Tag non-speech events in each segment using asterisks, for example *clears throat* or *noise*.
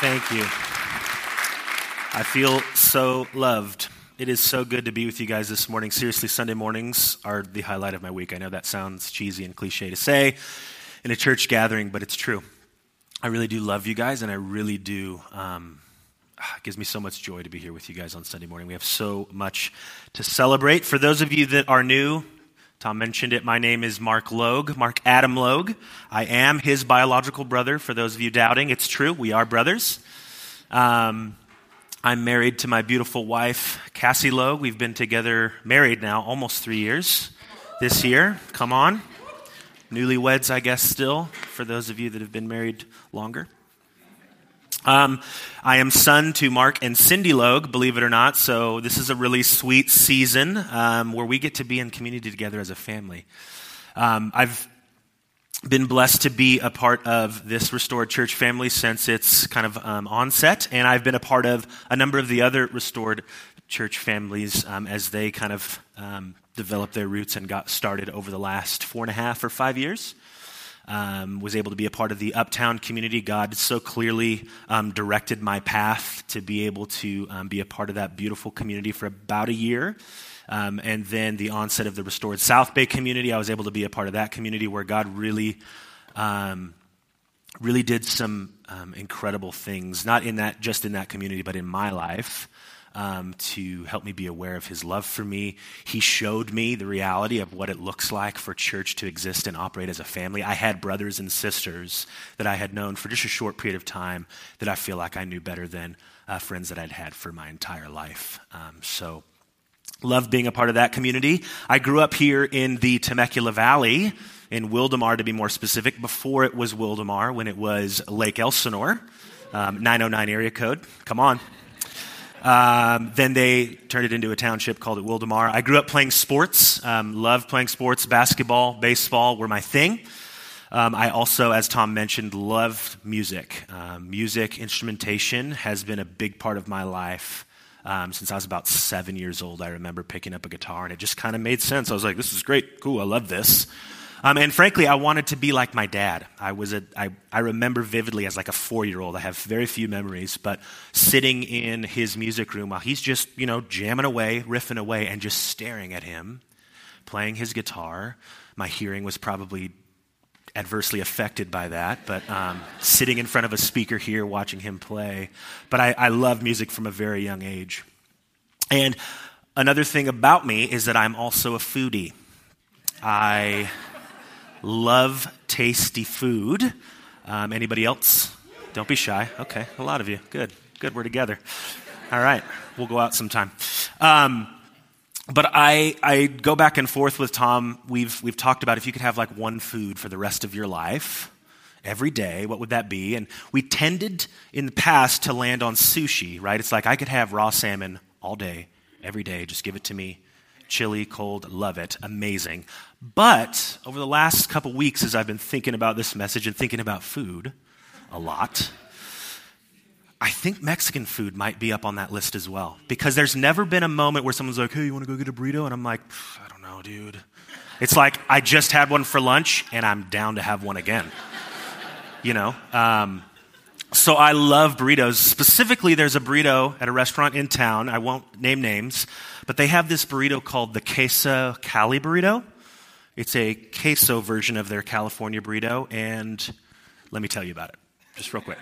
Thank you. I feel so loved. It is so good to be with you guys this morning. Seriously, Sunday mornings are the highlight of my week. I know that sounds cheesy and cliche to say in a church gathering, but it's true. I really do love you guys, and I really do. Um, it gives me so much joy to be here with you guys on Sunday morning. We have so much to celebrate. For those of you that are new, Tom mentioned it. My name is Mark Logue, Mark Adam Logue. I am his biological brother. For those of you doubting, it's true. We are brothers. Um, I'm married to my beautiful wife, Cassie Logue. We've been together, married now, almost three years this year. Come on. Newlyweds, I guess, still, for those of you that have been married longer. Um, I am son to Mark and Cindy Logue, believe it or not. So this is a really sweet season um, where we get to be in community together as a family. Um, I've been blessed to be a part of this restored church family since its kind of um, onset, and I've been a part of a number of the other restored church families um, as they kind of um, developed their roots and got started over the last four and a half or five years. Um, was able to be a part of the uptown community. God so clearly um, directed my path to be able to um, be a part of that beautiful community for about a year. Um, and then the onset of the restored South Bay community, I was able to be a part of that community where God really, um, really did some um, incredible things, not in that just in that community, but in my life. Um, to help me be aware of his love for me. He showed me the reality of what it looks like for church to exist and operate as a family. I had brothers and sisters that I had known for just a short period of time that I feel like I knew better than uh, friends that I'd had for my entire life. Um, so, Love being a part of that community. I grew up here in the Temecula Valley, in Wildomar to be more specific, before it was Wildomar, when it was Lake Elsinore, um, 909 area code. Come on. Um, then they turned it into a township called it Wildomar. I grew up playing sports, um, loved playing sports. Basketball, baseball were my thing. Um, I also, as Tom mentioned, loved music. Um, music, instrumentation has been a big part of my life um, since I was about seven years old. I remember picking up a guitar, and it just kind of made sense. I was like, this is great, cool, I love this. Um, and frankly, I wanted to be like my dad. I was a, I, I remember vividly as like a four year old. I have very few memories, but sitting in his music room while he's just, you know, jamming away, riffing away, and just staring at him, playing his guitar. My hearing was probably adversely affected by that, but um, sitting in front of a speaker here watching him play. But I, I love music from a very young age. And another thing about me is that I'm also a foodie. I love tasty food. Um, anybody else? Don't be shy. Okay, a lot of you. Good. Good, we're together. All right, we'll go out sometime. Um, but I, I go back and forth with Tom. We've, we've talked about if you could have like one food for the rest of your life, every day, what would that be? And we tended in the past to land on sushi, right? It's like I could have raw salmon all day, every day. Just give it to me. Chili, cold, love it. Amazing. But over the last couple weeks, as I've been thinking about this message and thinking about food a lot, I think Mexican food might be up on that list as well. Because there's never been a moment where someone's like, hey, you want to go get a burrito? And I'm like, I don't know, dude. It's like, I just had one for lunch and I'm down to have one again. you know? Um, so I love burritos. Specifically, there's a burrito at a restaurant in town. I won't name names, but they have this burrito called the Queso Cali burrito. It's a queso version of their California burrito, and let me tell you about it, just real quick.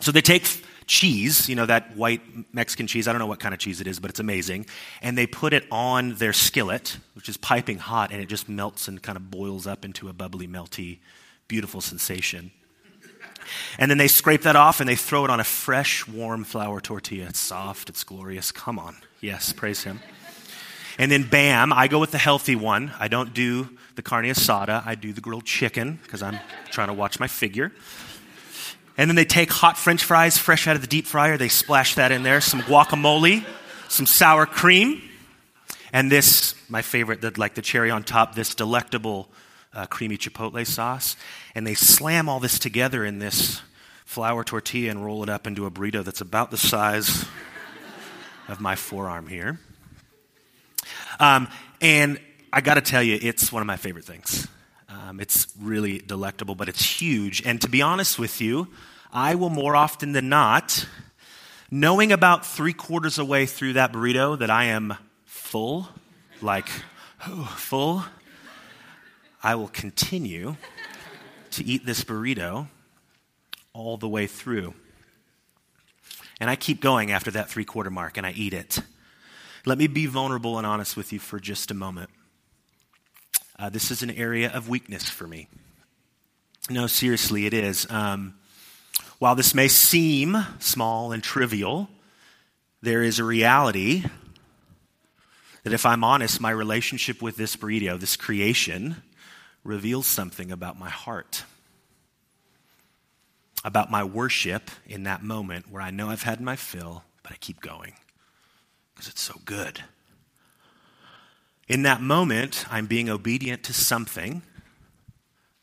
So they take cheese, you know, that white Mexican cheese. I don't know what kind of cheese it is, but it's amazing. And they put it on their skillet, which is piping hot, and it just melts and kind of boils up into a bubbly, melty, beautiful sensation. And then they scrape that off and they throw it on a fresh, warm flour tortilla. It's soft, it's glorious. Come on. Yes, praise Him. And then, bam, I go with the healthy one. I don't do the carne asada, I do the grilled chicken because I'm trying to watch my figure. And then they take hot french fries fresh out of the deep fryer, they splash that in there, some guacamole, some sour cream, and this, my favorite, the, like the cherry on top, this delectable uh, creamy chipotle sauce. And they slam all this together in this flour tortilla and roll it up into a burrito that's about the size of my forearm here. Um, and I got to tell you, it's one of my favorite things. Um, it's really delectable, but it's huge. And to be honest with you, I will more often than not, knowing about three quarters away through that burrito that I am full, like oh, *sighs* full, I will continue to eat this burrito all the way through. And I keep going after that three quarter mark and I eat it. Let me be vulnerable and honest with you for just a moment. Uh, this is an area of weakness for me. No, seriously, it is. Um, while this may seem small and trivial, there is a reality that if I'm honest, my relationship with this burrito, this creation, reveals something about my heart, about my worship in that moment where I know I've had my fill, but I keep going because it's so good. In that moment, I'm being obedient to something,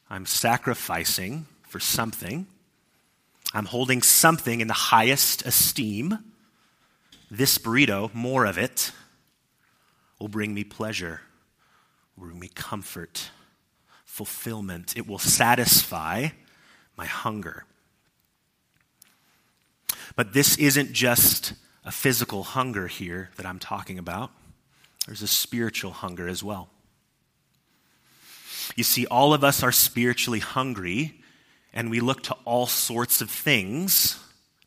I'm sacrificing for something. I'm holding something in the highest esteem. This burrito, more of it, will bring me pleasure, will bring me comfort, fulfillment. It will satisfy my hunger. But this isn't just a physical hunger here that I'm talking about, there's a spiritual hunger as well. You see, all of us are spiritually hungry, and we look to all sorts of things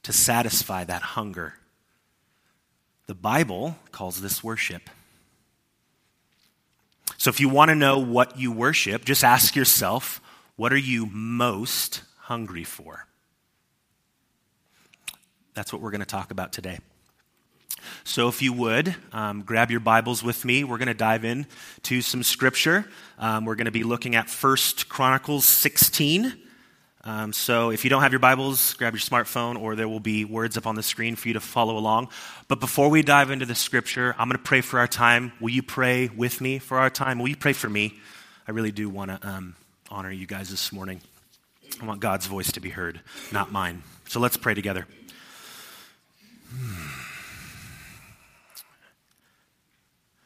to satisfy that hunger. The Bible calls this worship. So if you want to know what you worship, just ask yourself what are you most hungry for? That's what we're going to talk about today. So, if you would, um, grab your Bibles with me. We're going to dive in to some scripture. Um, we're going to be looking at First Chronicles 16. Um, so, if you don't have your Bibles, grab your smartphone, or there will be words up on the screen for you to follow along. But before we dive into the scripture, I'm going to pray for our time. Will you pray with me for our time? Will you pray for me? I really do want to um, honor you guys this morning. I want God's voice to be heard, not mine. So, let's pray together.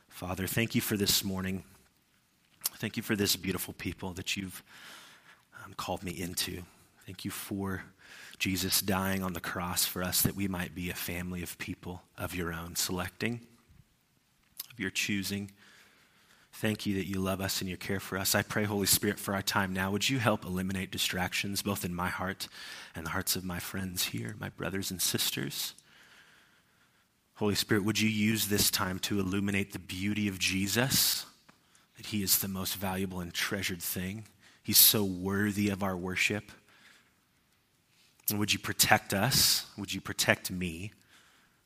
Father, thank you for this morning. Thank you for this beautiful people that you've um, called me into. Thank you for Jesus dying on the cross for us that we might be a family of people of your own selecting, of your choosing. Thank you that you love us and you care for us. I pray, Holy Spirit, for our time now. Would you help eliminate distractions both in my heart and the hearts of my friends here, my brothers and sisters? Holy Spirit, would you use this time to illuminate the beauty of Jesus? That he is the most valuable and treasured thing. He's so worthy of our worship. And would you protect us? Would you protect me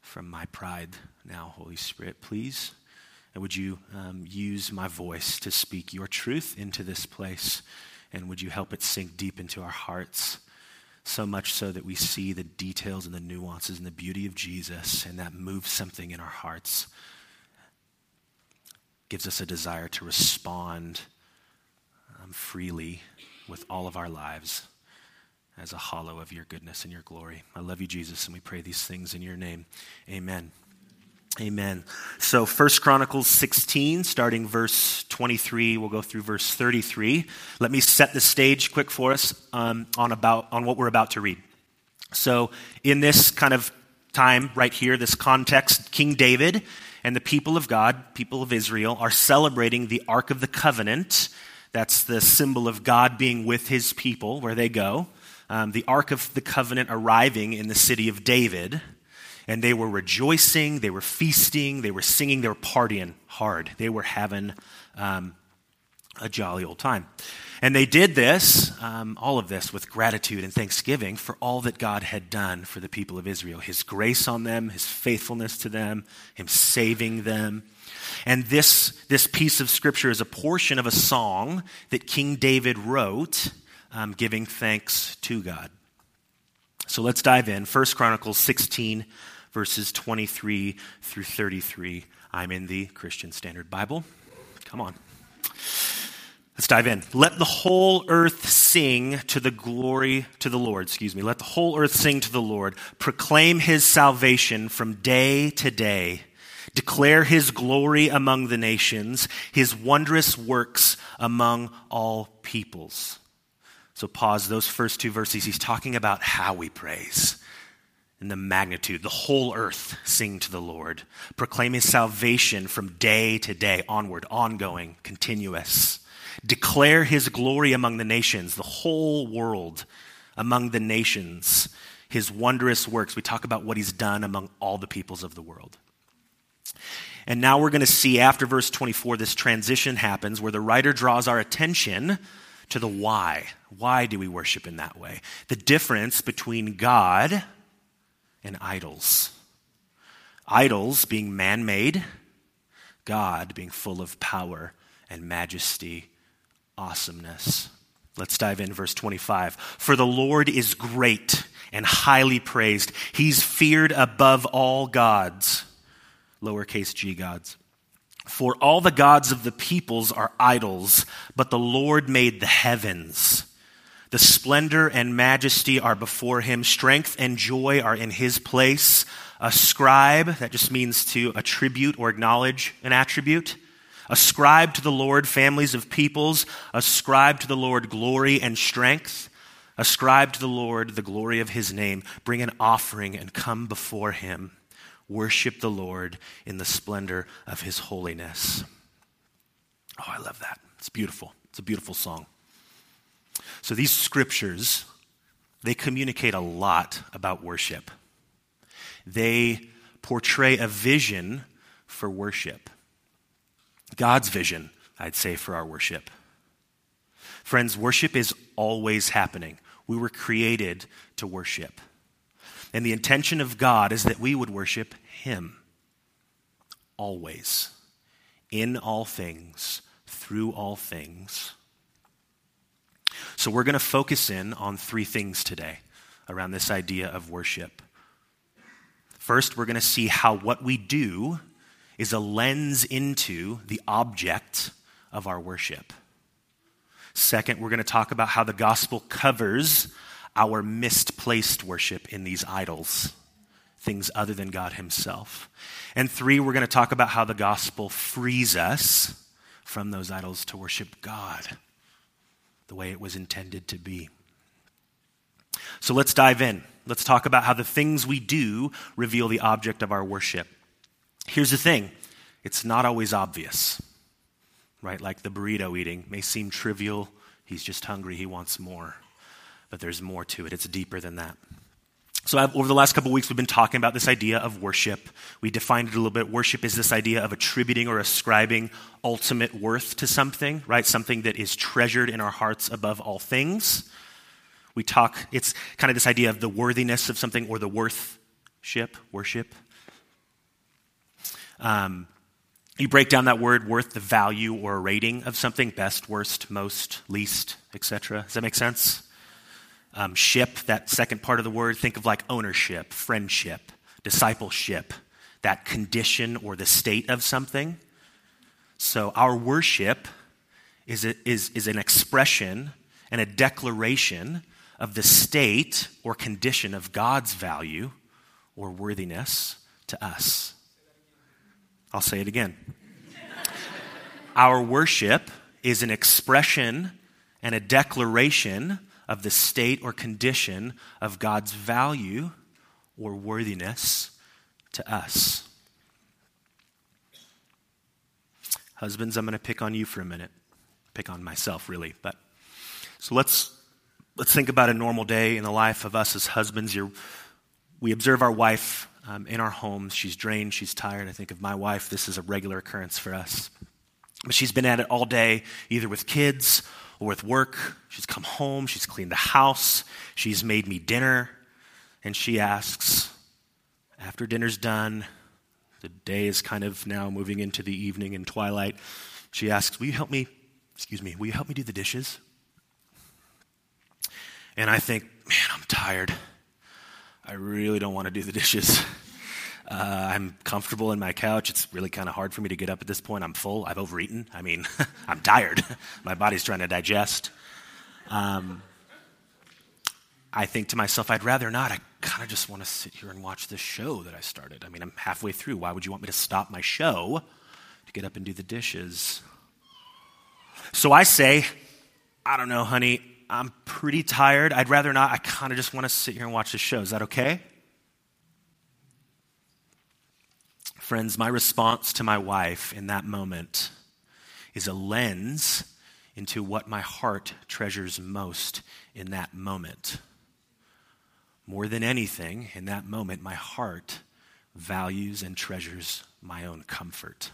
from my pride now, Holy Spirit, please? And would you um, use my voice to speak your truth into this place? And would you help it sink deep into our hearts? so much so that we see the details and the nuances and the beauty of Jesus, and that moves something in our hearts, gives us a desire to respond um, freely with all of our lives as a hollow of your goodness and your glory. I love you, Jesus, and we pray these things in your name. Amen. Amen. So First Chronicles 16, starting verse 23, we'll go through verse 33. Let me set the stage quick for us um, on, about, on what we're about to read. So in this kind of time right here, this context, King David and the people of God, people of Israel, are celebrating the Ark of the Covenant. That's the symbol of God being with his people where they go. Um, the Ark of the Covenant arriving in the city of David and they were rejoicing, they were feasting, they were singing, they were partying hard. They were having um, a jolly old time. And they did this, um, all of this, with gratitude and thanksgiving for all that God had done for the people of Israel His grace on them, His faithfulness to them, Him saving them. And this, this piece of scripture is a portion of a song that King David wrote, um, giving thanks to God. So let's dive in. First Chronicles 16, verses 23 through 33. I'm in the Christian Standard Bible. Come on. Let's dive in. Let the whole earth sing to the glory to the Lord. Excuse me. Let the whole earth sing to the Lord. Proclaim his salvation from day to day. Declare his glory among the nations, his wondrous works among all peoples. So pause those first two verses. He's talking about how we praise and the magnitude. The whole earth sing to the Lord. Proclaim his salvation from day to day, onward, ongoing, continuous. Declare his glory among the nations, the whole world among the nations, his wondrous works. We talk about what he's done among all the peoples of the world. And now we're going to see after verse 24, this transition happens where the writer draws our attention to the why. Why do we worship in that way? The difference between God and idols. Idols being man made, God being full of power and majesty, awesomeness. Let's dive in, verse 25. For the Lord is great and highly praised, He's feared above all gods, lowercase g gods. For all the gods of the peoples are idols, but the Lord made the heavens. The splendor and majesty are before him. Strength and joy are in his place. Ascribe, that just means to attribute or acknowledge an attribute. Ascribe to the Lord families of peoples. Ascribe to the Lord glory and strength. Ascribe to the Lord the glory of his name. Bring an offering and come before him. Worship the Lord in the splendor of his holiness. Oh, I love that. It's beautiful. It's a beautiful song. So these scriptures, they communicate a lot about worship. They portray a vision for worship. God's vision, I'd say, for our worship. Friends, worship is always happening. We were created to worship. And the intention of God is that we would worship Him always, in all things, through all things. So we're going to focus in on three things today around this idea of worship. First, we're going to see how what we do is a lens into the object of our worship. Second, we're going to talk about how the gospel covers our misplaced worship in these idols, things other than God Himself. And three, we're going to talk about how the gospel frees us from those idols to worship God the way it was intended to be. So let's dive in. Let's talk about how the things we do reveal the object of our worship. Here's the thing it's not always obvious, right? Like the burrito eating may seem trivial. He's just hungry, he wants more but there's more to it. It's deeper than that. So, I've, over the last couple weeks, we've been talking about this idea of worship. We defined it a little bit. Worship is this idea of attributing or ascribing ultimate worth to something, right? Something that is treasured in our hearts above all things. We talk, it's kind of this idea of the worthiness of something or the worthship, worship. Um, you break down that word worth, the value or rating of something best, worst, most, least, etc. Does that make sense? Um, ship, that second part of the word, think of like ownership, friendship, discipleship, that condition or the state of something. So our worship is, a, is, is an expression and a declaration of the state or condition of God's value or worthiness to us. I'll say it again. Our worship is an expression and a declaration of the state or condition of God's value or worthiness to us. Husbands, I'm going to pick on you for a minute. Pick on myself, really. But so let's let's think about a normal day in the life of us as husbands. You're, we observe our wife um, in our homes. She's drained. She's tired. I think of my wife. This is a regular occurrence for us. But she's been at it all day, either with kids with work. She's come home, she's cleaned the house, she's made me dinner, and she asks, after dinner's done, the day is kind of now moving into the evening and twilight. She asks, Will you help me? Excuse me, will you help me do the dishes? And I think, man, I'm tired. I really don't want to do the dishes. Uh, I'm comfortable in my couch. It's really kind of hard for me to get up at this point. I'm full. I've overeaten. I mean, *laughs* I'm tired. *laughs* my body's trying to digest. Um, I think to myself, I'd rather not. I kind of just want to sit here and watch this show that I started. I mean, I'm halfway through. Why would you want me to stop my show to get up and do the dishes? So I say, I don't know, honey. I'm pretty tired. I'd rather not. I kind of just want to sit here and watch the show. Is that okay? Friends, my response to my wife in that moment is a lens into what my heart treasures most in that moment. More than anything, in that moment, my heart values and treasures my own comfort.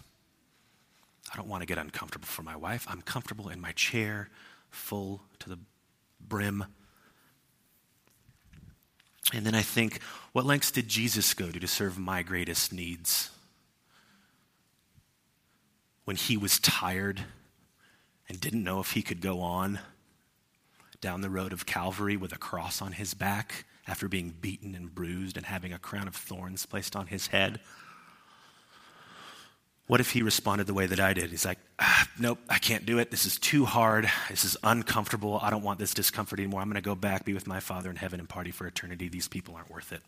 I don't want to get uncomfortable for my wife. I'm comfortable in my chair, full to the brim. And then I think, what lengths did Jesus go to to serve my greatest needs? When he was tired and didn't know if he could go on down the road of Calvary with a cross on his back after being beaten and bruised and having a crown of thorns placed on his head. What if he responded the way that I did? He's like, ah, Nope, I can't do it. This is too hard. This is uncomfortable. I don't want this discomfort anymore. I'm going to go back, be with my Father in heaven, and party for eternity. These people aren't worth it.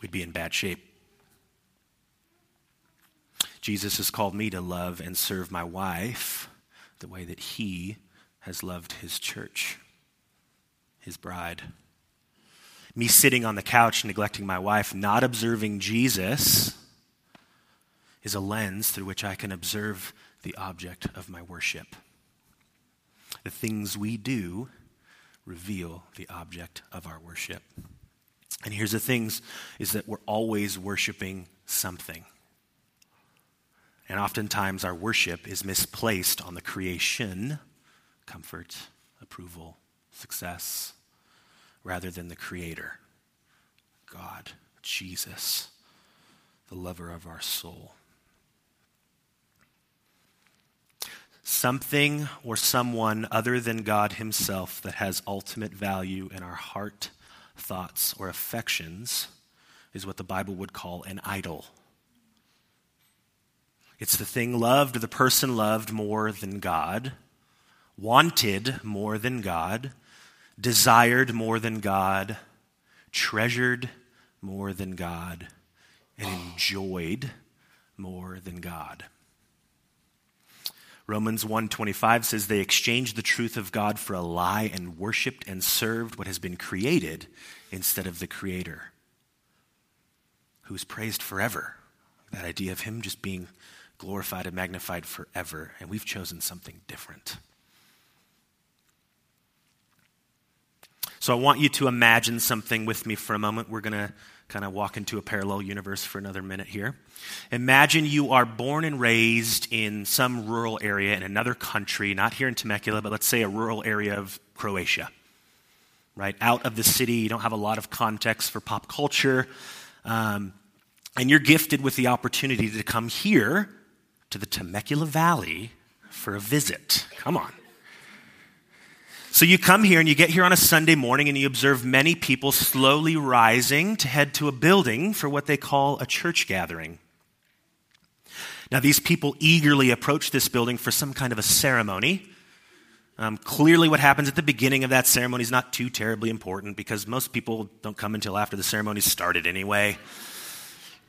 We'd be in bad shape. Jesus has called me to love and serve my wife the way that he has loved his church, his bride. Me sitting on the couch neglecting my wife, not observing Jesus, is a lens through which I can observe the object of my worship. The things we do reveal the object of our worship. And here's the things is that we're always worshiping something. And oftentimes our worship is misplaced on the creation, comfort, approval, success, rather than the Creator, God, Jesus, the lover of our soul. Something or someone other than God Himself that has ultimate value in our heart, thoughts, or affections is what the Bible would call an idol. It's the thing loved the person loved more than God, wanted more than God, desired more than God, treasured more than God, and enjoyed more than God. Romans 1:25 says they exchanged the truth of God for a lie and worshiped and served what has been created instead of the creator who's praised forever. That idea of him just being glorified and magnified forever, and we've chosen something different. So I want you to imagine something with me for a moment. We're going to kind of walk into a parallel universe for another minute here. Imagine you are born and raised in some rural area in another country, not here in Temecula, but let's say a rural area of Croatia, right? Out of the city, you don't have a lot of context for pop culture. Um, and you're gifted with the opportunity to come here to the Temecula Valley for a visit. Come on. So you come here and you get here on a Sunday morning and you observe many people slowly rising to head to a building for what they call a church gathering. Now, these people eagerly approach this building for some kind of a ceremony. Um, clearly, what happens at the beginning of that ceremony is not too terribly important because most people don't come until after the ceremony started anyway.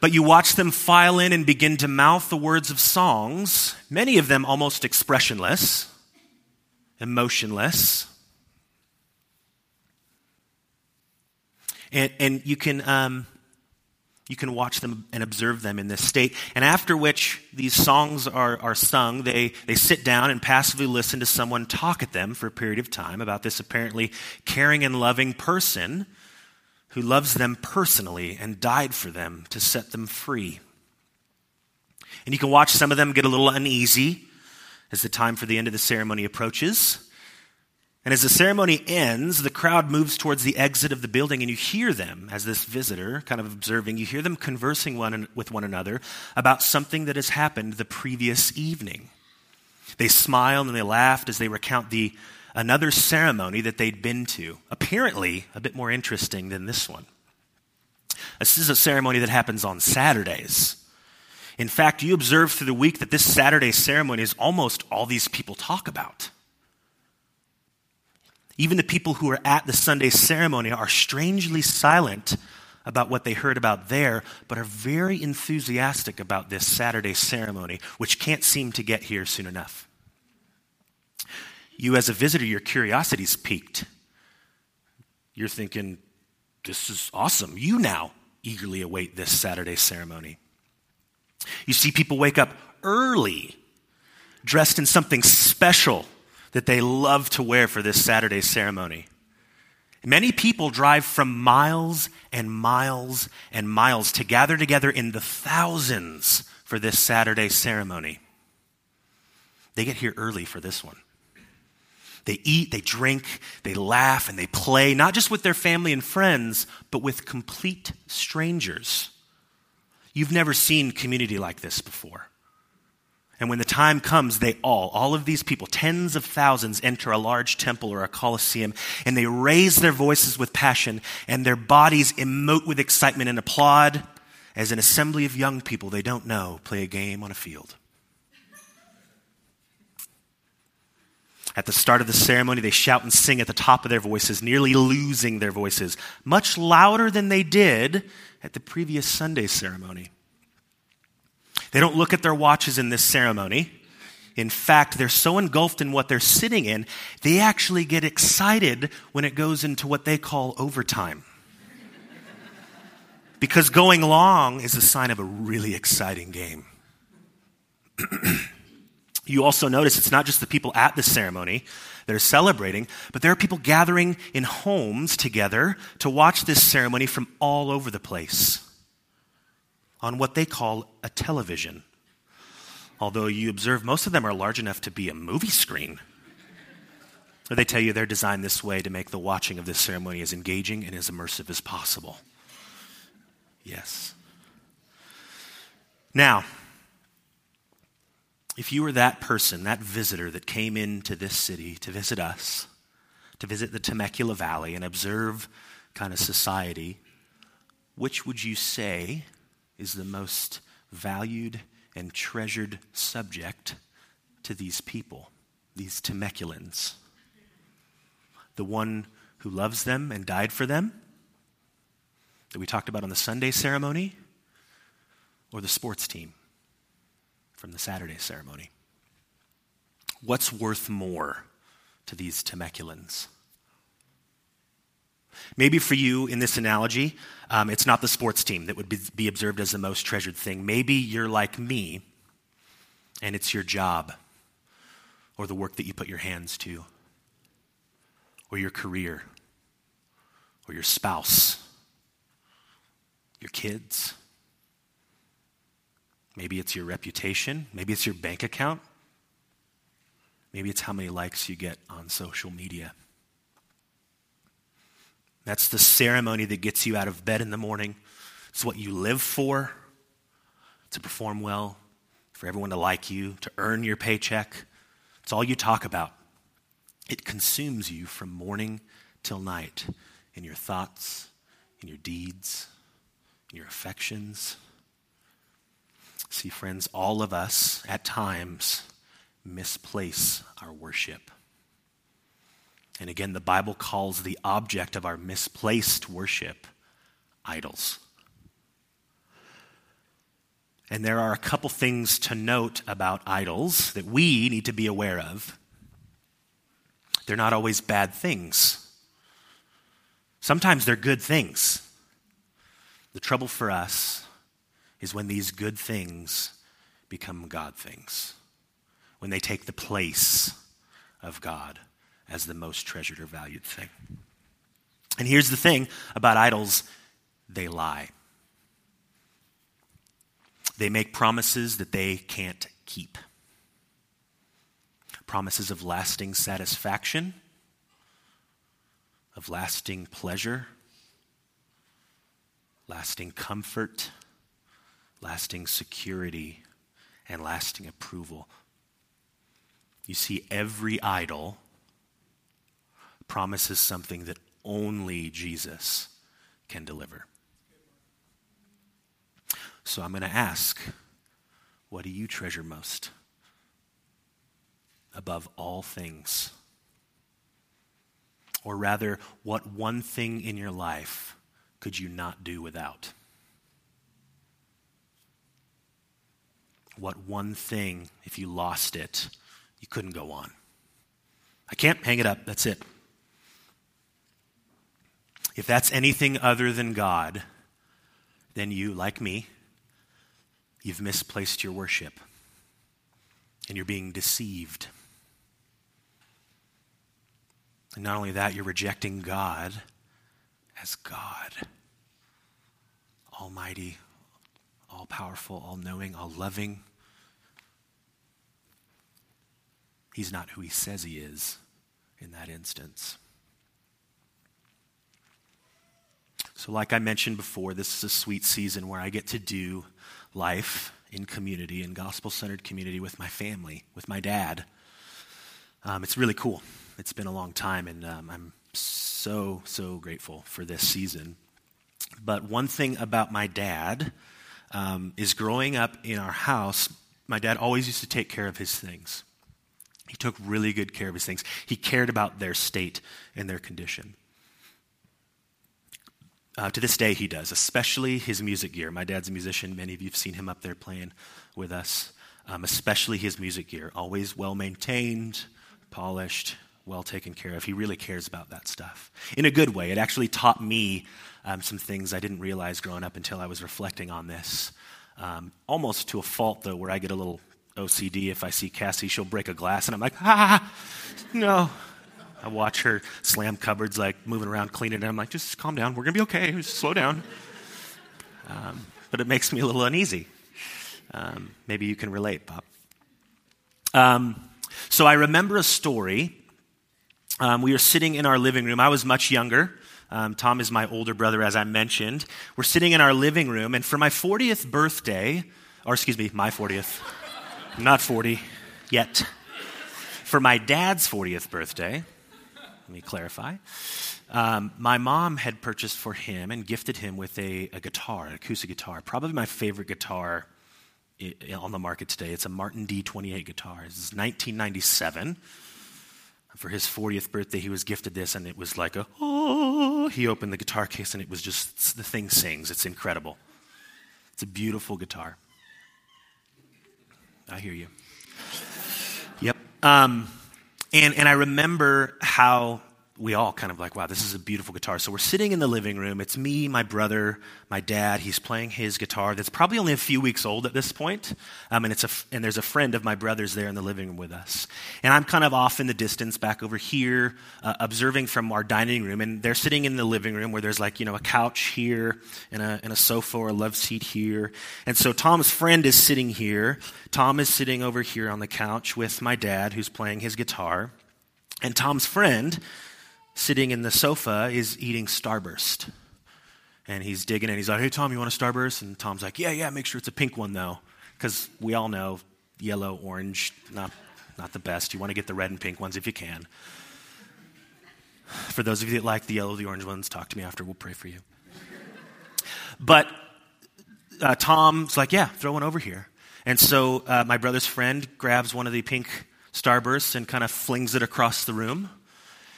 But you watch them file in and begin to mouth the words of songs, many of them almost expressionless, emotionless. And, and you, can, um, you can watch them and observe them in this state. And after which these songs are, are sung, they, they sit down and passively listen to someone talk at them for a period of time about this apparently caring and loving person who loves them personally and died for them to set them free. And you can watch some of them get a little uneasy as the time for the end of the ceremony approaches. And as the ceremony ends, the crowd moves towards the exit of the building, and you hear them, as this visitor, kind of observing, you hear them conversing one, with one another about something that has happened the previous evening. They smile and they laugh as they recount the another ceremony that they'd been to, apparently a bit more interesting than this one. This is a ceremony that happens on Saturdays. In fact, you observe through the week that this Saturday ceremony is almost all these people talk about. Even the people who are at the Sunday ceremony are strangely silent about what they heard about there, but are very enthusiastic about this Saturday ceremony, which can't seem to get here soon enough. You, as a visitor, your curiosity's piqued. You're thinking, this is awesome. You now eagerly await this Saturday ceremony. You see people wake up early, dressed in something special that they love to wear for this Saturday ceremony. Many people drive from miles and miles and miles to gather together in the thousands for this Saturday ceremony. They get here early for this one. They eat, they drink, they laugh, and they play, not just with their family and friends, but with complete strangers. You've never seen community like this before. And when the time comes, they all, all of these people, tens of thousands, enter a large temple or a coliseum, and they raise their voices with passion, and their bodies emote with excitement and applaud as an assembly of young people they don't know play a game on a field. At the start of the ceremony, they shout and sing at the top of their voices, nearly losing their voices, much louder than they did at the previous Sunday ceremony. They don't look at their watches in this ceremony. In fact, they're so engulfed in what they're sitting in, they actually get excited when it goes into what they call overtime. because going long is a sign of a really exciting game. *clears throat* you also notice it's not just the people at the ceremony that are celebrating, but there are people gathering in homes together to watch this ceremony from all over the place on what they call a television. Although you observe most of them are large enough to be a movie screen. Or they tell you they're designed this way to make the watching of this ceremony as engaging and as immersive as possible. Yes. Now, if you were that person, that visitor that came into this city to visit us, to visit the Temecula Valley and observe kind of society, which would you say is the most valued and treasured subject to these people, these Temeculans. The one who loves them and died for them, that we talked about on the Sunday ceremony, or the sports team from the Saturday ceremony. What's worth more to these Temeculans? Maybe for you in this analogy, um, it's not the sports team that would be, be observed as the most treasured thing. Maybe you're like me, and it's your job, or the work that you put your hands to, or your career, or your spouse, your kids. Maybe it's your reputation. Maybe it's your bank account. Maybe it's how many likes you get on social media. That's the ceremony that gets you out of bed in the morning. It's what you live for to perform well, for everyone to like you, to earn your paycheck. It's all you talk about. It consumes you from morning till night in your thoughts, in your deeds, in your affections. See, friends, all of us at times misplace our worship. And again, the Bible calls the object of our misplaced worship idols. And there are a couple things to note about idols that we need to be aware of. They're not always bad things, sometimes they're good things. The trouble for us is when these good things become God things, when they take the place of God as the most treasured or valued thing. And here's the thing about idols they lie. They make promises that they can't keep. Promises of lasting satisfaction, of lasting pleasure, lasting comfort, lasting security, and lasting approval. You see, every idol promises something that only Jesus can deliver. So I'm going to ask what do you treasure most above all things? Or rather, what one thing in your life could you not do without? What one thing, if you lost it, you couldn't go on? I can't hang it up. That's it. If that's anything other than God, then you, like me, you've misplaced your worship and you're being deceived. And not only that, you're rejecting God as God, Almighty, all powerful, all knowing, all loving. He's not who he says he is in that instance. So, like I mentioned before, this is a sweet season where I get to do life in community, in gospel centered community with my family, with my dad. Um, it's really cool. It's been a long time, and um, I'm so, so grateful for this season. But one thing about my dad um, is growing up in our house, my dad always used to take care of his things. He took really good care of his things. He cared about their state and their condition. Uh, to this day, he does, especially his music gear. My dad's a musician. Many of you have seen him up there playing with us, um, especially his music gear. Always well maintained, polished, well taken care of. He really cares about that stuff in a good way. It actually taught me um, some things I didn't realize growing up until I was reflecting on this. Um, almost to a fault, though, where I get a little OCD if I see Cassie, she'll break a glass, and I'm like, ah, no, I watch her slam cupboards, like moving around, cleaning it. I'm like, just calm down. We're going to be okay. Just slow down. Um, but it makes me a little uneasy. Um, maybe you can relate, Bob. Um, so I remember a story. Um, we were sitting in our living room. I was much younger. Um, Tom is my older brother, as I mentioned. We're sitting in our living room, and for my 40th birthday, or excuse me, my 40th, *laughs* not 40 yet. For my dad's 40th birthday, let me clarify. Um, my mom had purchased for him and gifted him with a, a guitar, an acoustic guitar, probably my favorite guitar on the market today. It's a Martin D28 guitar. Is 1997. For his 40th birthday, he was gifted this, and it was like a, oh, he opened the guitar case, and it was just, the thing sings. It's incredible. It's a beautiful guitar. I hear you. Yep. Um, and, and I remember how we all kind of like, wow, this is a beautiful guitar. So we're sitting in the living room. It's me, my brother, my dad. He's playing his guitar that's probably only a few weeks old at this point. Um, and, it's a, and there's a friend of my brother's there in the living room with us. And I'm kind of off in the distance back over here, uh, observing from our dining room. And they're sitting in the living room where there's like, you know, a couch here and a, and a sofa or a love seat here. And so Tom's friend is sitting here. Tom is sitting over here on the couch with my dad who's playing his guitar. And Tom's friend sitting in the sofa is eating Starburst. And he's digging in. He's like, hey, Tom, you want a Starburst? And Tom's like, yeah, yeah, make sure it's a pink one, though. Because we all know yellow, orange, not, not the best. You want to get the red and pink ones if you can. For those of you that like the yellow, the orange ones, talk to me after. We'll pray for you. But uh, Tom's like, yeah, throw one over here. And so uh, my brother's friend grabs one of the pink Starbursts and kind of flings it across the room.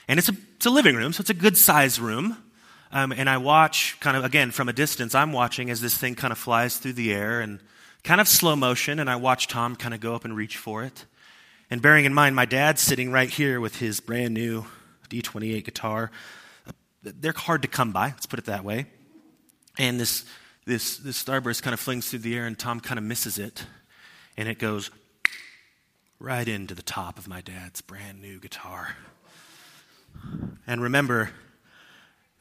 And it's a, it's a living room, so it's a good sized room. Um, and I watch, kind of, again, from a distance, I'm watching as this thing kind of flies through the air and kind of slow motion. And I watch Tom kind of go up and reach for it. And bearing in mind, my dad's sitting right here with his brand new D28 guitar. They're hard to come by, let's put it that way. And this, this, this starburst kind of flings through the air, and Tom kind of misses it. And it goes right into the top of my dad's brand new guitar. And remember,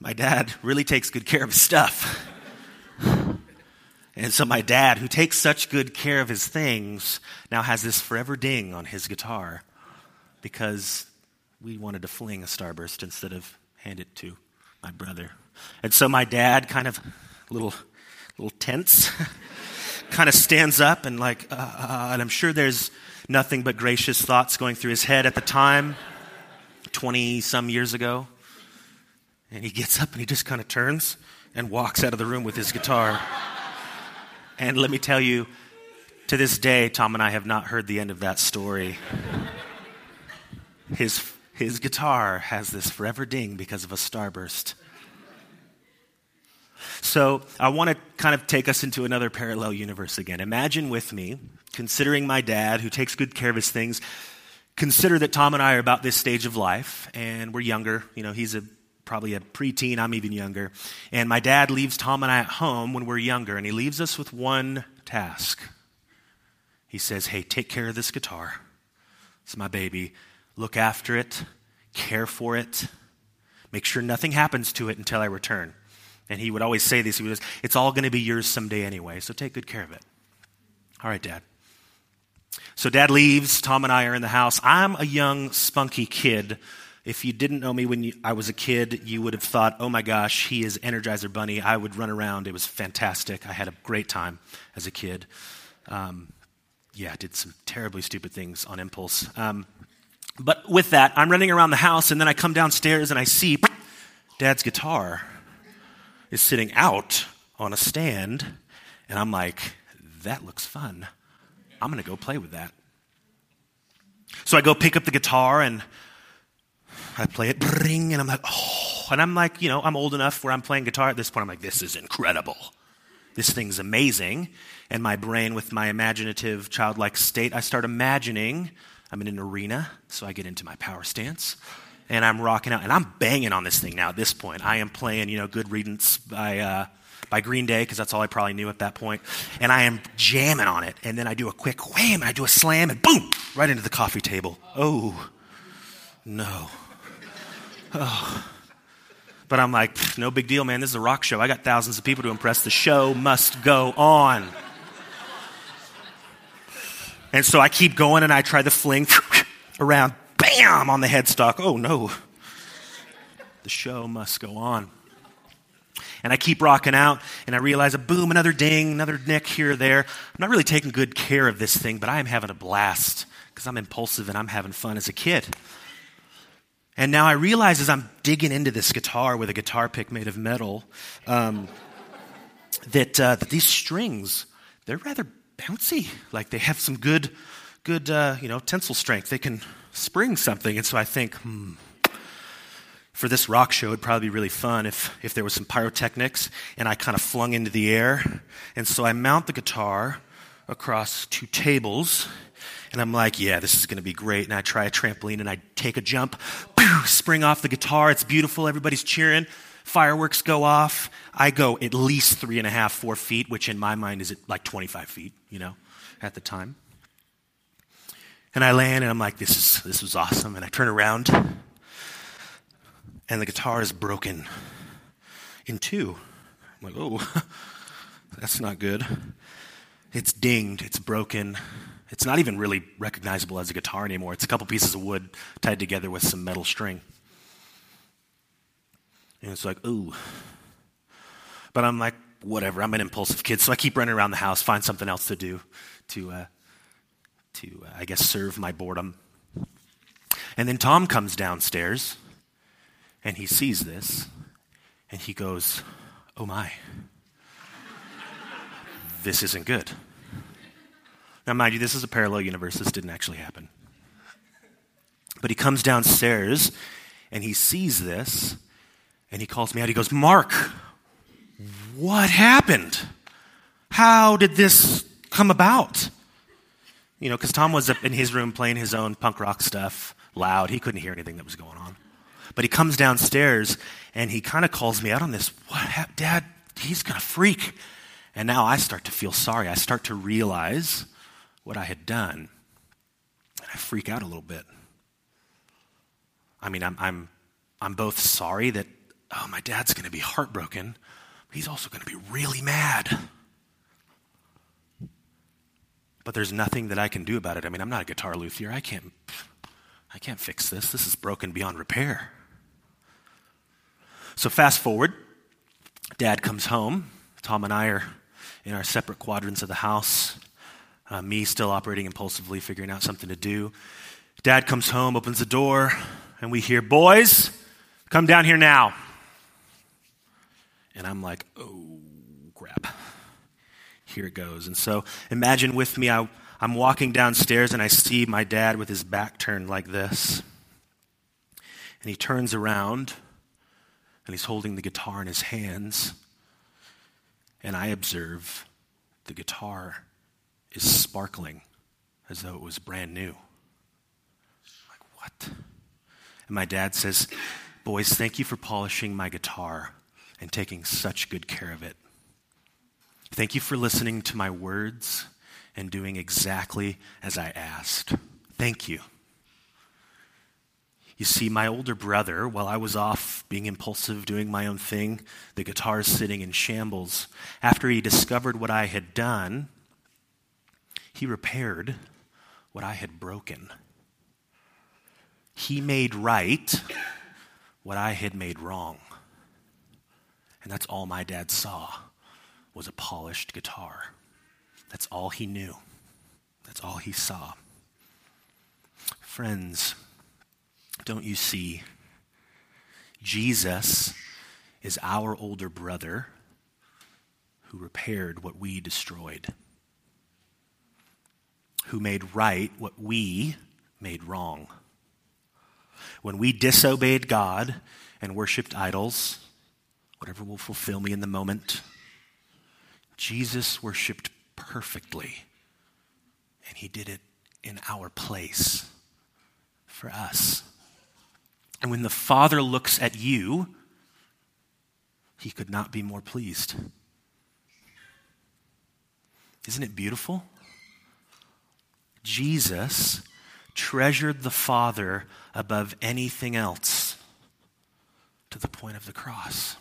my dad really takes good care of his stuff. and so, my dad, who takes such good care of his things, now has this forever ding on his guitar because we wanted to fling a starburst instead of hand it to my brother. And so, my dad, kind of little, little tense, *laughs* kind of stands up and, like, uh, uh, and I'm sure there's nothing but gracious thoughts going through his head at the time. 20 some years ago. And he gets up and he just kind of turns and walks out of the room with his guitar. And let me tell you, to this day, Tom and I have not heard the end of that story. His, his guitar has this forever ding because of a starburst. So I want to kind of take us into another parallel universe again. Imagine with me, considering my dad who takes good care of his things, consider that Tom and I are about this stage of life, and we're younger. You know, he's a probably a preteen, I'm even younger. And my dad leaves Tom and I at home when we're younger, and he leaves us with one task. He says, Hey, take care of this guitar. It's my baby. Look after it, care for it, make sure nothing happens to it until I return. And he would always say this. He was, It's all going to be yours someday anyway, so take good care of it. All right, Dad. So dad leaves. Tom and I are in the house. I'm a young, spunky kid. If you didn't know me when you, I was a kid, you would have thought, oh my gosh, he is Energizer Bunny. I would run around. It was fantastic. I had a great time as a kid. Um, yeah, I did some terribly stupid things on impulse. Um, but with that, I'm running around the house, and then I come downstairs and I see dad's guitar is sitting out on a stand. And I'm like, that looks fun. I'm going to go play with that. So I go pick up the guitar and I play it, bring, and I'm like, oh, and I'm like, you know, I'm old enough where I'm playing guitar at this point. I'm like, this is incredible. This thing's amazing. And my brain, with my imaginative, childlike state, I start imagining I'm in an arena, so I get into my power stance and I'm rocking out, and I'm banging on this thing now at this point. I am playing, you know, Good Riddance by, uh, by Green Day, because that's all I probably knew at that point. And I am jamming on it. And then I do a quick wham, and I do a slam, and boom, right into the coffee table. Oh, no. Oh. But I'm like, no big deal, man. This is a rock show. I got thousands of people to impress. The show must go on. And so I keep going, and I try the fling *laughs* around bam, on the headstock. Oh no. The show must go on. And I keep rocking out, and I realize a boom, another ding, another nick here or there. I'm not really taking good care of this thing, but I am having a blast because I'm impulsive and I'm having fun as a kid. And now I realize as I'm digging into this guitar with a guitar pick made of metal, um, that, uh, that these strings, they're rather bouncy. Like they have some good, good, uh, you know, tensile strength. They can spring something. And so I think, hmm, for this rock show, it'd probably be really fun if, if there was some pyrotechnics and I kind of flung into the air. And so I mount the guitar across two tables. And I'm like, yeah, this is going to be great. And I try a trampoline and I take a jump, spring off the guitar. It's beautiful. Everybody's cheering. Fireworks go off. I go at least three and a half, four feet, which in my mind is at like 25 feet, you know, at the time. And I land and I'm like, this is this was awesome. And I turn around and the guitar is broken in two. I'm like, oh, *laughs* that's not good. It's dinged, it's broken. It's not even really recognizable as a guitar anymore. It's a couple pieces of wood tied together with some metal string. And it's like, ooh. But I'm like, whatever. I'm an impulsive kid, so I keep running around the house, find something else to do to uh, to, uh, I guess, serve my boredom. And then Tom comes downstairs and he sees this and he goes, Oh my, this isn't good. Now, mind you, this is a parallel universe. This didn't actually happen. But he comes downstairs and he sees this and he calls me out. He goes, Mark, what happened? How did this come about? You know, because Tom was up in his room playing his own punk rock stuff loud. He couldn't hear anything that was going on. But he comes downstairs and he kind of calls me out on this. What, happened? Dad? He's going to freak. And now I start to feel sorry. I start to realize what I had done. And I freak out a little bit. I mean, I'm, I'm, I'm both sorry that, oh, my dad's going to be heartbroken, but he's also going to be really mad but there's nothing that I can do about it. I mean, I'm not a guitar luthier. I can't, I can't fix this. This is broken beyond repair. So fast forward, Dad comes home. Tom and I are in our separate quadrants of the house. Uh, me still operating impulsively, figuring out something to do. Dad comes home, opens the door, and we hear, "Boys, come down here now." And I'm like, "Oh crap." here it goes. And so imagine with me, I, I'm walking downstairs and I see my dad with his back turned like this. And he turns around and he's holding the guitar in his hands. And I observe the guitar is sparkling as though it was brand new. Like, what? And my dad says, Boys, thank you for polishing my guitar and taking such good care of it. Thank you for listening to my words and doing exactly as I asked. Thank you. You see, my older brother, while I was off being impulsive, doing my own thing, the guitar sitting in shambles, after he discovered what I had done, he repaired what I had broken. He made right what I had made wrong. And that's all my dad saw was a polished guitar. That's all he knew. That's all he saw. Friends, don't you see? Jesus is our older brother who repaired what we destroyed, who made right what we made wrong. When we disobeyed God and worshiped idols, whatever will fulfill me in the moment, Jesus worshiped perfectly, and he did it in our place for us. And when the Father looks at you, he could not be more pleased. Isn't it beautiful? Jesus treasured the Father above anything else to the point of the cross.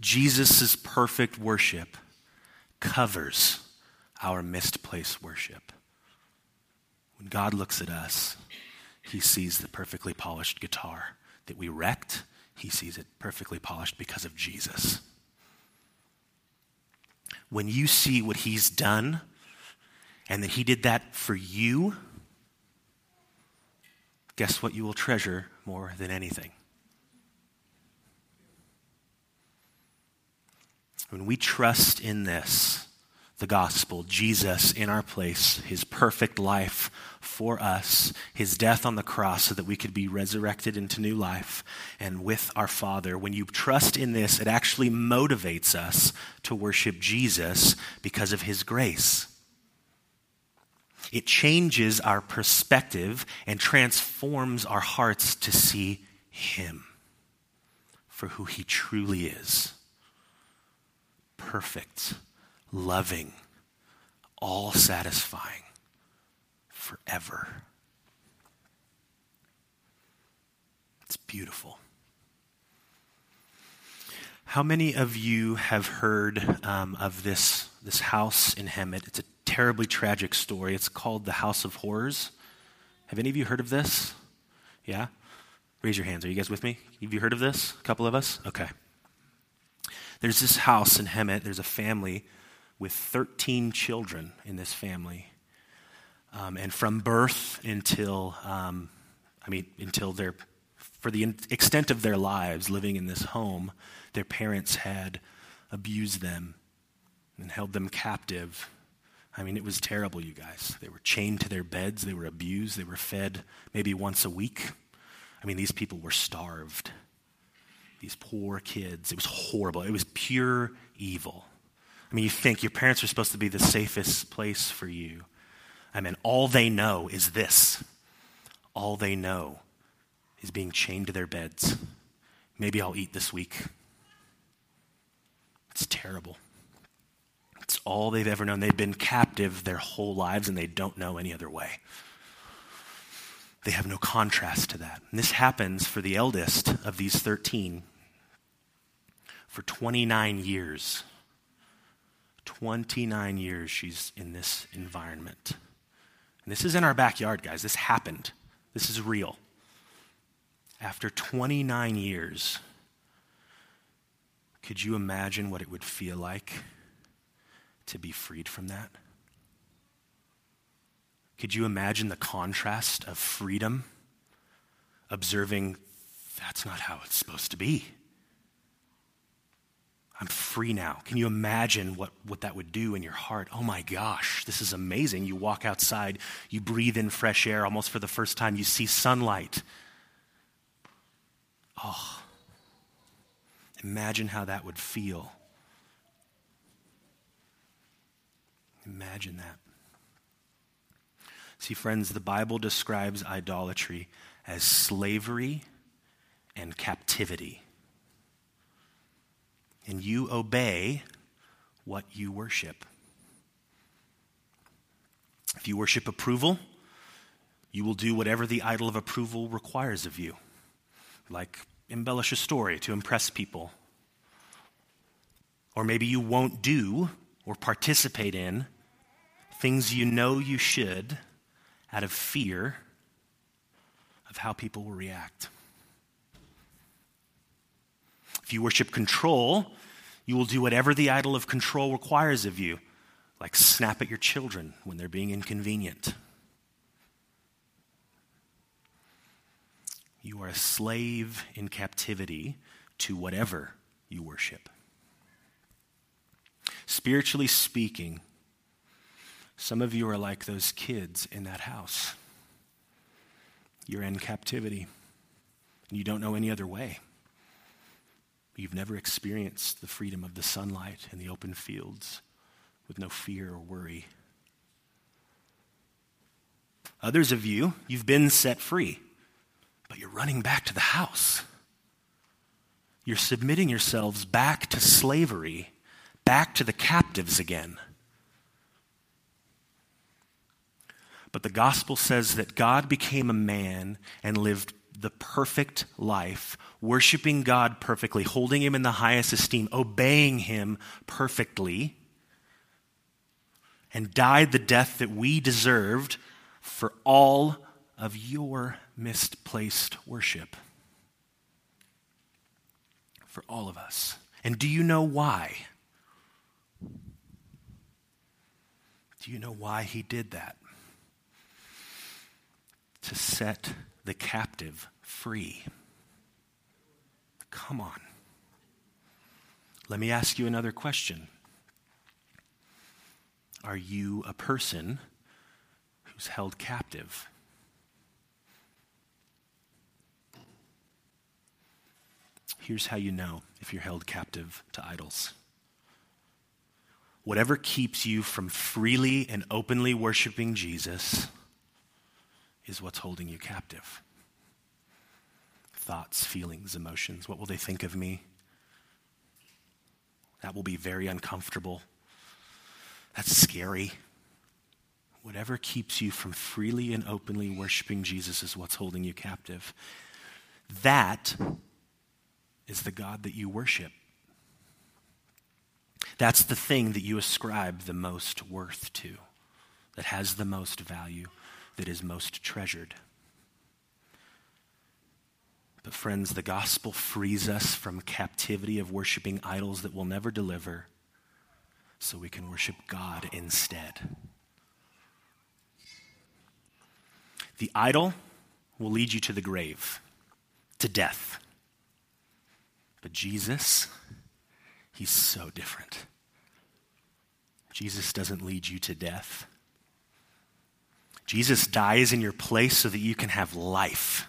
Jesus' perfect worship covers our misplaced worship. When God looks at us, he sees the perfectly polished guitar that we wrecked. He sees it perfectly polished because of Jesus. When you see what he's done and that he did that for you, guess what you will treasure more than anything? When we trust in this, the gospel, Jesus in our place, his perfect life for us, his death on the cross so that we could be resurrected into new life and with our Father. When you trust in this, it actually motivates us to worship Jesus because of his grace. It changes our perspective and transforms our hearts to see him for who he truly is perfect loving, all satisfying, forever. It's beautiful. How many of you have heard um, of this, this house in Hemet? It's a terribly tragic story. It's called the House of Horrors. Have any of you heard of this? Yeah? Raise your hands. Are you guys with me? Have you heard of this? A couple of us? Okay. There's this house in Hemet. There's a family with 13 children in this family. Um, and from birth until, um, I mean, until their, for the extent of their lives living in this home, their parents had abused them and held them captive. I mean, it was terrible, you guys. They were chained to their beds, they were abused, they were fed maybe once a week. I mean, these people were starved. These poor kids. It was horrible. It was pure evil. I mean, you think your parents are supposed to be the safest place for you. I mean, all they know is this. All they know is being chained to their beds. Maybe I'll eat this week. It's terrible. It's all they've ever known. They've been captive their whole lives and they don't know any other way. They have no contrast to that. And this happens for the eldest of these 13 for 29 years. 29 years she's in this environment. And this is in our backyard, guys. This happened. This is real. After 29 years, could you imagine what it would feel like to be freed from that? Could you imagine the contrast of freedom, observing that's not how it's supposed to be? I'm free now. Can you imagine what, what that would do in your heart? Oh my gosh, this is amazing. You walk outside, you breathe in fresh air almost for the first time, you see sunlight. Oh, imagine how that would feel. Imagine that. See, friends, the Bible describes idolatry as slavery and captivity. And you obey what you worship. If you worship approval, you will do whatever the idol of approval requires of you, like embellish a story to impress people. Or maybe you won't do or participate in things you know you should out of fear of how people will react. If you worship control, you will do whatever the idol of control requires of you, like snap at your children when they're being inconvenient. You are a slave in captivity to whatever you worship. Spiritually speaking, some of you are like those kids in that house. You're in captivity, and you don't know any other way. You've never experienced the freedom of the sunlight and the open fields with no fear or worry. Others of you, you've been set free, but you're running back to the house. You're submitting yourselves back to slavery, back to the captives again. But the gospel says that God became a man and lived the perfect life, worshiping God perfectly, holding him in the highest esteem, obeying him perfectly, and died the death that we deserved for all of your misplaced worship. For all of us. And do you know why? Do you know why he did that? to set the captive free. Come on. Let me ask you another question. Are you a person who's held captive? Here's how you know if you're held captive to idols. Whatever keeps you from freely and openly worshiping Jesus is what's holding you captive. Thoughts, feelings, emotions. What will they think of me? That will be very uncomfortable. That's scary. Whatever keeps you from freely and openly worshiping Jesus is what's holding you captive. That is the God that you worship. That's the thing that you ascribe the most worth to, that has the most value that is most treasured. But, friends, the gospel frees us from captivity of worshiping idols that will never deliver so we can worship God instead. The idol will lead you to the grave, to death. But Jesus, he's so different. Jesus doesn't lead you to death. Jesus dies in your place so that you can have life.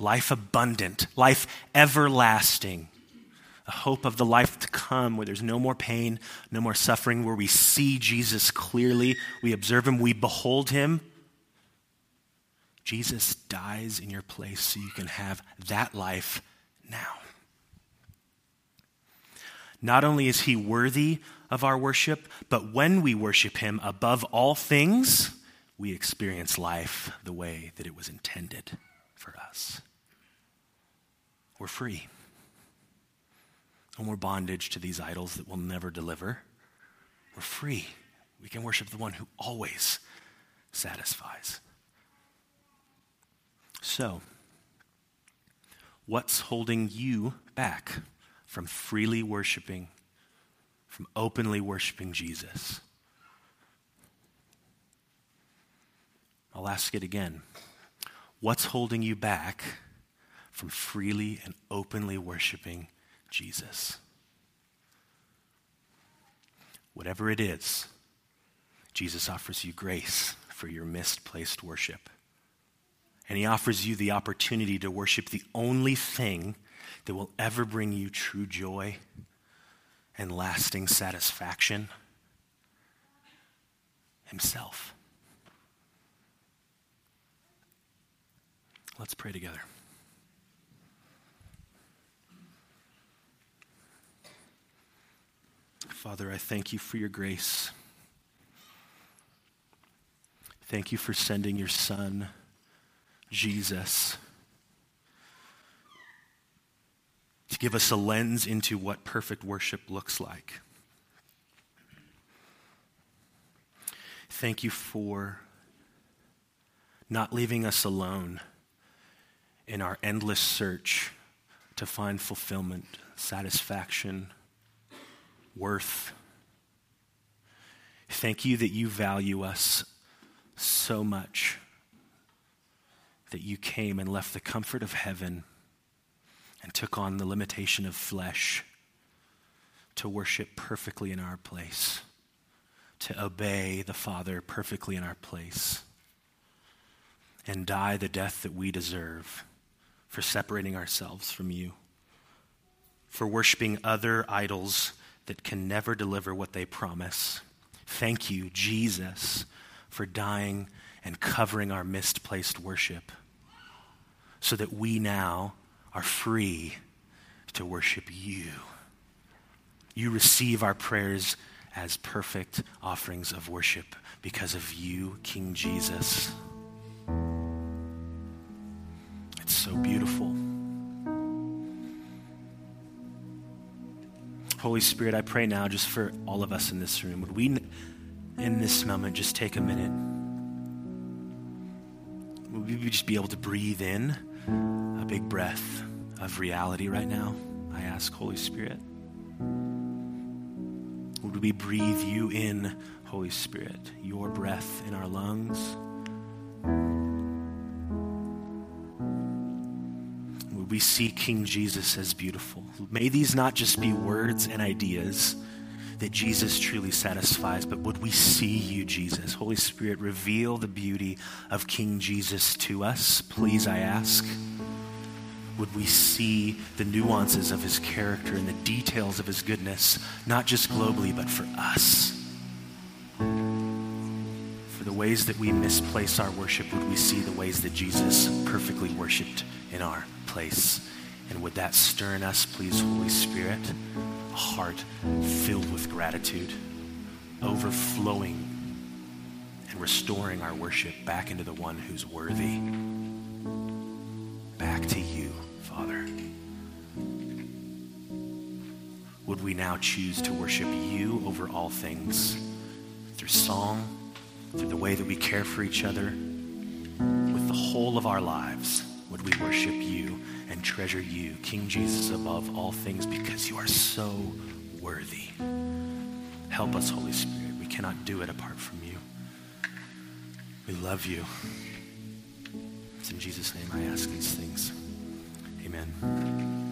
Life abundant, life everlasting. A hope of the life to come where there's no more pain, no more suffering, where we see Jesus clearly, we observe him, we behold him. Jesus dies in your place so you can have that life now. Not only is he worthy of our worship, but when we worship him above all things, we experience life the way that it was intended for us. We're free. No more bondage to these idols that will never deliver. We're free. We can worship the one who always satisfies. So, what's holding you back from freely worshiping, from openly worshiping Jesus? I'll ask it again. What's holding you back from freely and openly worshiping Jesus? Whatever it is, Jesus offers you grace for your misplaced worship. And he offers you the opportunity to worship the only thing that will ever bring you true joy and lasting satisfaction Himself. Let's pray together. Father, I thank you for your grace. Thank you for sending your son, Jesus, to give us a lens into what perfect worship looks like. Thank you for not leaving us alone in our endless search to find fulfillment, satisfaction, worth. Thank you that you value us so much that you came and left the comfort of heaven and took on the limitation of flesh to worship perfectly in our place, to obey the Father perfectly in our place, and die the death that we deserve for separating ourselves from you, for worshiping other idols that can never deliver what they promise. Thank you, Jesus, for dying and covering our misplaced worship so that we now are free to worship you. You receive our prayers as perfect offerings of worship because of you, King Jesus. It's so beautiful. Holy Spirit, I pray now just for all of us in this room. Would we, in this moment, just take a minute? Would we just be able to breathe in a big breath of reality right now? I ask, Holy Spirit. Would we breathe you in, Holy Spirit, your breath in our lungs? We see King Jesus as beautiful. May these not just be words and ideas that Jesus truly satisfies, but would we see you, Jesus? Holy Spirit, reveal the beauty of King Jesus to us, please, I ask. Would we see the nuances of his character and the details of his goodness, not just globally, but for us? For the ways that we misplace our worship, would we see the ways that Jesus perfectly worshiped in our place. And would that stir in us, please, Holy Spirit, a heart filled with gratitude, overflowing and restoring our worship back into the one who's worthy. Back to you, Father. Would we now choose to worship you over all things through song, through the way that we care for each other, with the whole of our lives? would we worship you and treasure you, King Jesus, above all things because you are so worthy. Help us, Holy Spirit. We cannot do it apart from you. We love you. It's in Jesus' name I ask these things. Amen.